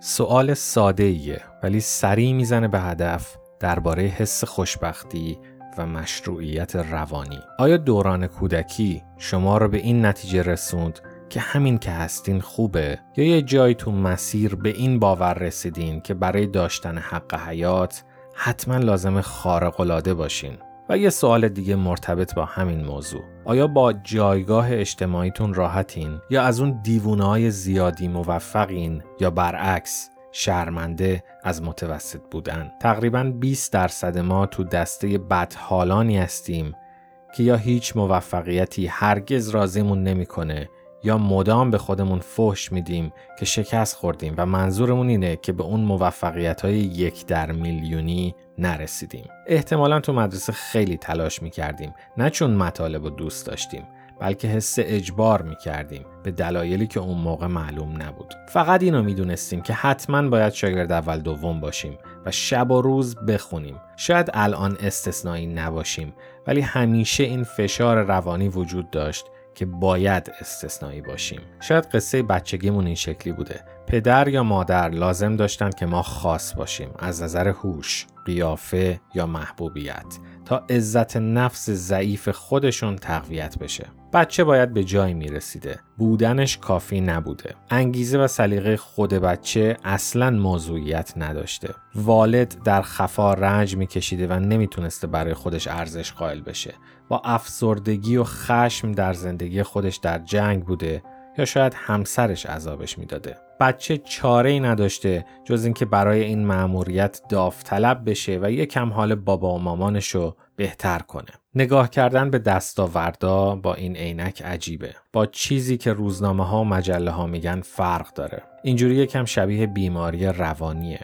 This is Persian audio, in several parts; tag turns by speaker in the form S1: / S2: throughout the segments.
S1: سوال ساده ایه ولی سریع می‌زنه به هدف درباره حس خوشبختی و مشروعیت روانی. آیا دوران کودکی شما را به این نتیجه رسوند که همین که هستین خوبه یا یه جایی تو مسیر به این باور رسیدین که برای داشتن حق حیات حتما لازم خارق باشین و یه سوال دیگه مرتبط با همین موضوع. آیا با جایگاه اجتماعیتون راحتین؟ یا از اون دیوونه زیادی موفقین؟ یا برعکس شرمنده از متوسط بودن؟ تقریبا 20 درصد ما تو دسته بدحالانی هستیم که یا هیچ موفقیتی هرگز راضیمون نمی‌کنه یا مدام به خودمون فحش میدیم که شکست خوردیم و منظورمون اینه که به اون موفقیت های یک در میلیونی نرسیدیم. احتمالا تو مدرسه خیلی تلاش می‌کردیم نه چون مطالب رو دوست داشتیم بلکه حس اجبار می کردیم به دلایلی که اون موقع معلوم نبود. فقط اینو می‌دونستیم که حتما باید شاگرد اول دوم باشیم و شب و روز بخونیم. شاید الان استثنایی نباشیم ولی همیشه این فشار روانی وجود داشت که باید استثنایی باشیم. شاید قصه بچگیمون این شکلی بوده. پدر یا مادر لازم داشتن که ما خاص باشیم از نظر هوش، قیافه یا محبوبیت تا عزت نفس ضعیف خودشون تقویت بشه. بچه باید به جایی می‌رسیده. بودنش کافی نبوده. انگیزه و سلیقه خود بچه اصلا موضوعیت نداشته. والد در خفا رنج میکشیده و نمی‌تونسته برای خودش ارزش قائل بشه. با افسردگی و خشم در زندگی خودش در جنگ بوده یا شاید همسرش عذابش می‌داده. بچه چاره ای نداشته جز اینکه برای این مأموریت داوطلب بشه و یکم حال بابا و مامانش رو بهتر کنه. نگاه کردن به دستاوردا با این عینک عجیبه. با چیزی که روزنامه ها و مجله ها میگن فرق داره. اینجوری یکم شبیه بیماری روانیه.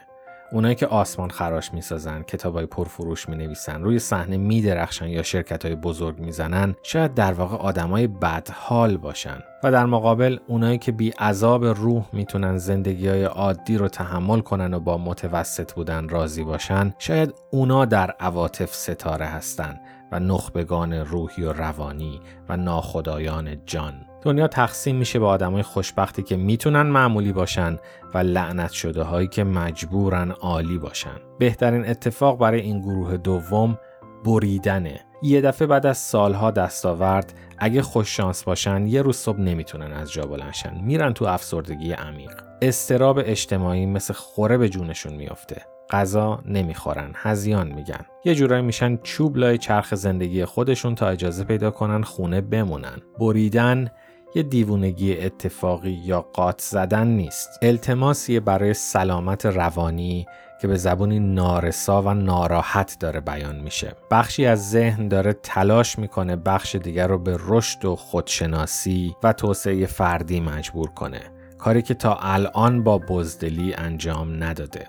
S1: اونایی که آسمان خراش می‌سازن کتابای پرفروش می نویسن روی صحنه می درخشن یا شرکت های بزرگ می‌زنن شاید در واقع آدمای بدحال باشن. و در مقابل اونایی که بی عذاب روح می‌تونن زندگی های عادی رو تحمل کنن و با متوسط بودن راضی باشن شاید اونا در عواطف ستاره هستن و نخبگان روحی و روانی و ناخدایان جان. دنیا تقسیم میشه به آدمای خوشبختی که می‌تونن معمولی باشن و لعنت شده هایی که مجبورن عالی باشن. بهترین اتفاق برای این گروه دوم بریدنه. یه دفعه بعد از سالها دستاورد اگه خوش شانس باشن یه روز صبح نمی‌تونن از جا بلنشن میرن تو افسردگی عمیق. استراب اجتماعی مثل خوره به جونشون میافته. غذا نمی‌خورن هزیان میگن. یه جورایی میشن چوب لای چرخ زندگی خودشون تا اجازه پیدا کنن خونه بمونن. بریدن یه دیوونگی اتفاقی یا قات زدن نیست. التماسیه برای سلامت روانی که به زبونی نارسا و ناراحت داره بیان میشه. بخشی از ذهن داره تلاش می‌کنه بخش دیگر رو به رشد و خودشناسی و توسعه فردی مجبور کنه. کاری که تا الان با بزدلی انجام نداده.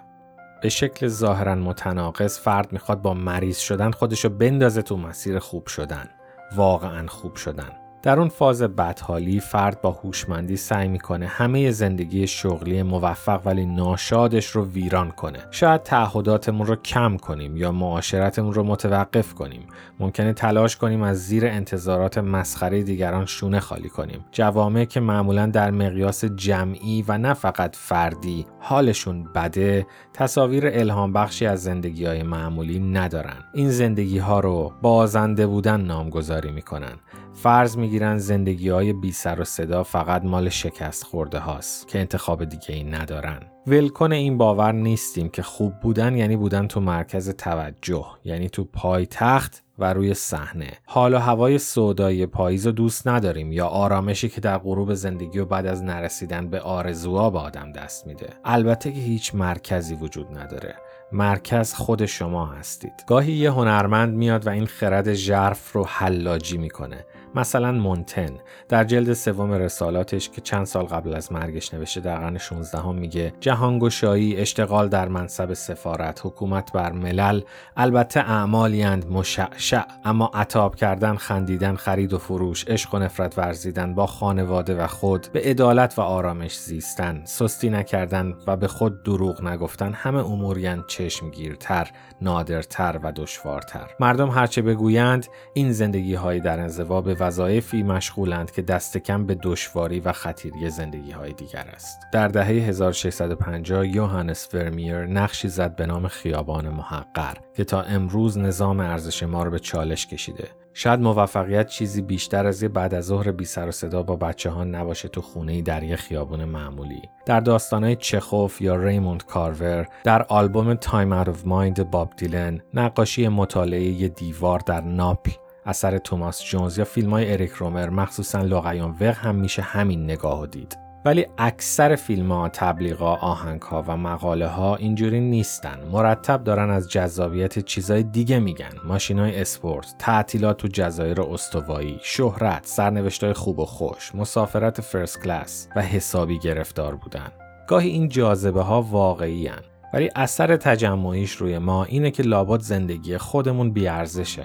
S1: به شکل ظاهرا متناقض فرد می‌خواد با مریض شدن خودشو بندازه تو مسیر خوب شدن. واقعا خوب شدن. در اون فاز بدحالی فرد با هوشمندی سعی می‌کنه همه زندگی شغلی موفق ولی ناشادش رو ویران کنه. شاید تعهداتمون رو کم کنیم یا معاشرتمون رو متوقف کنیم. ممکنه تلاش کنیم از زیر انتظارات مسخره دیگران شونه خالی کنیم. جوامع که معمولا در مقیاس جمعی و نه فقط فردی حالشون بده تصاویر الهام بخشی از زندگی های معمولی ندارن. این زندگی ها رو بازنده بودن نامگذاری می‌کنن. فرض می‌گیرن زندگی های بی سر و صدا فقط مال شکست خورده هاست که انتخاب دیگه ای ندارن. ولکن این باور نیستیم که خوب بودن یعنی بودن تو مرکز توجه یعنی تو پایتخت و روی صحنه. حال و هوای سودایی پاییز رو دوست نداریم یا آرامشی که در غروب زندگی و بعد از نرسیدن به آرزوها به آدم دست میده. البته که هیچ مرکزی وجود نداره. مرکز خود شما هستید. گاهی یه هنرمند میاد و این خرد ژرف رو حلاجی می‌کنه. مثلا مونتن در جلد سوم رسالاتش که چند سال قبل از مرگش نوشته در قرن 16 هم میگه جهانگشایی اشتغال در منصب سفارت حکومت بر ملل البته اعمالیند مشعشع اما عتاب کردن خندیدن خرید و فروش عشق و نفرت ورزیدن با خانواده و خود به عدالت و آرامش زیستن سستی نکردن و به خود دروغ نگفتن همه اموریان چشمگیرتر نادرتر و دشوارتر. مردم هرچه بگویند این زندگی های در انزوا به وظایفی مشغولند که دست کم به دشواری و خطیری زندگی های دیگر است. در دهه 1650 یوهانس فرمیر نقشی زد به نام خیابان محقر که تا امروز نظام ارزش ما را به چالش کشیده. شاید موفقیت چیزی بیشتر از یه بعد از ظهر بی سر و صدا با بچه ها نباشه تو خونه در یه خیابون معمولی. در داستانهای چخوف یا ریموند کارور، در آلبوم Time Out of Mind باب دیلن، نقاشی مطالعه یه دیوار در ناپل اثر توماس جونز یا فیلم های اریک رومر مخصوصا لوقیان وق هم میشه همین نگاه دید. ولی اکثر فیلم ها، تبلیغا، آهنگ ها و مقاله ها اینجوری نیستن. مرتب دارن از جذابیت چیزای دیگه میگن. ماشین های اسپورت، تعطیلات تو جزایر استوایی، شهرت، سرنوشت های خوب و خوش، مسافرت فرست کلاس و حسابی گرفتار بودن. گاهی این جاذبه ها واقعی هن. ولی اثر تجمعیش روی ما اینه که لابد زندگی خودمون بیارزشه.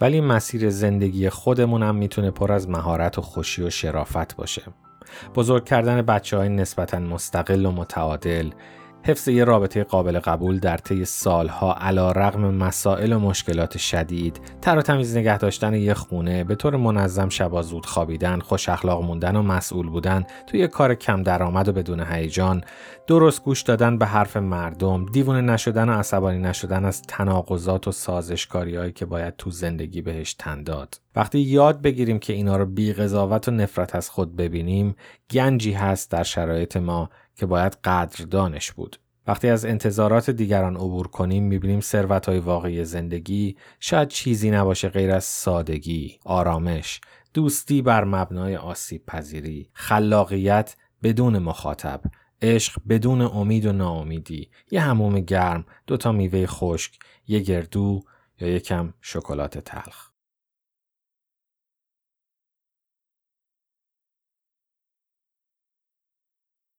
S1: ولی مسیر زندگی خودمون هم می‌تونه پر از مهارت و خوشی و شرافت باشه. بزرگ کردن بچه های نسبتا مستقل و متعادل حفظ یه رابطه قابل قبول در طی سالها علا رغم مسائل و مشکلات شدید تر و تمیز نگه داشتن یه خونه به طور منظم شبا زود خوابیدن خوش اخلاق موندن و مسئول بودن توی کار کم درآمد و بدون هیجان درست گوش دادن به حرف مردم دیوونه نشدن و عصبانی نشدن از تناقضات و سازشکاری که باید تو زندگی بهش تن داد. وقتی یاد بگیریم که اینا رو بی و نفرت از خود ببینیم گنجی هست در شرایط ما که باید قدردانش بود. وقتی از انتظارات دیگران عبور کنیم می‌بینیم ثروت های واقعی زندگی شاید چیزی نباشه غیر از سادگی، آرامش، دوستی بر مبنای آسیب پذیری، خلاقیت بدون مخاطب، عشق بدون امید و ناامیدی، یه هموم گرم، دوتا میوه خشک، یه گردو یا یکم شکلات تلخ.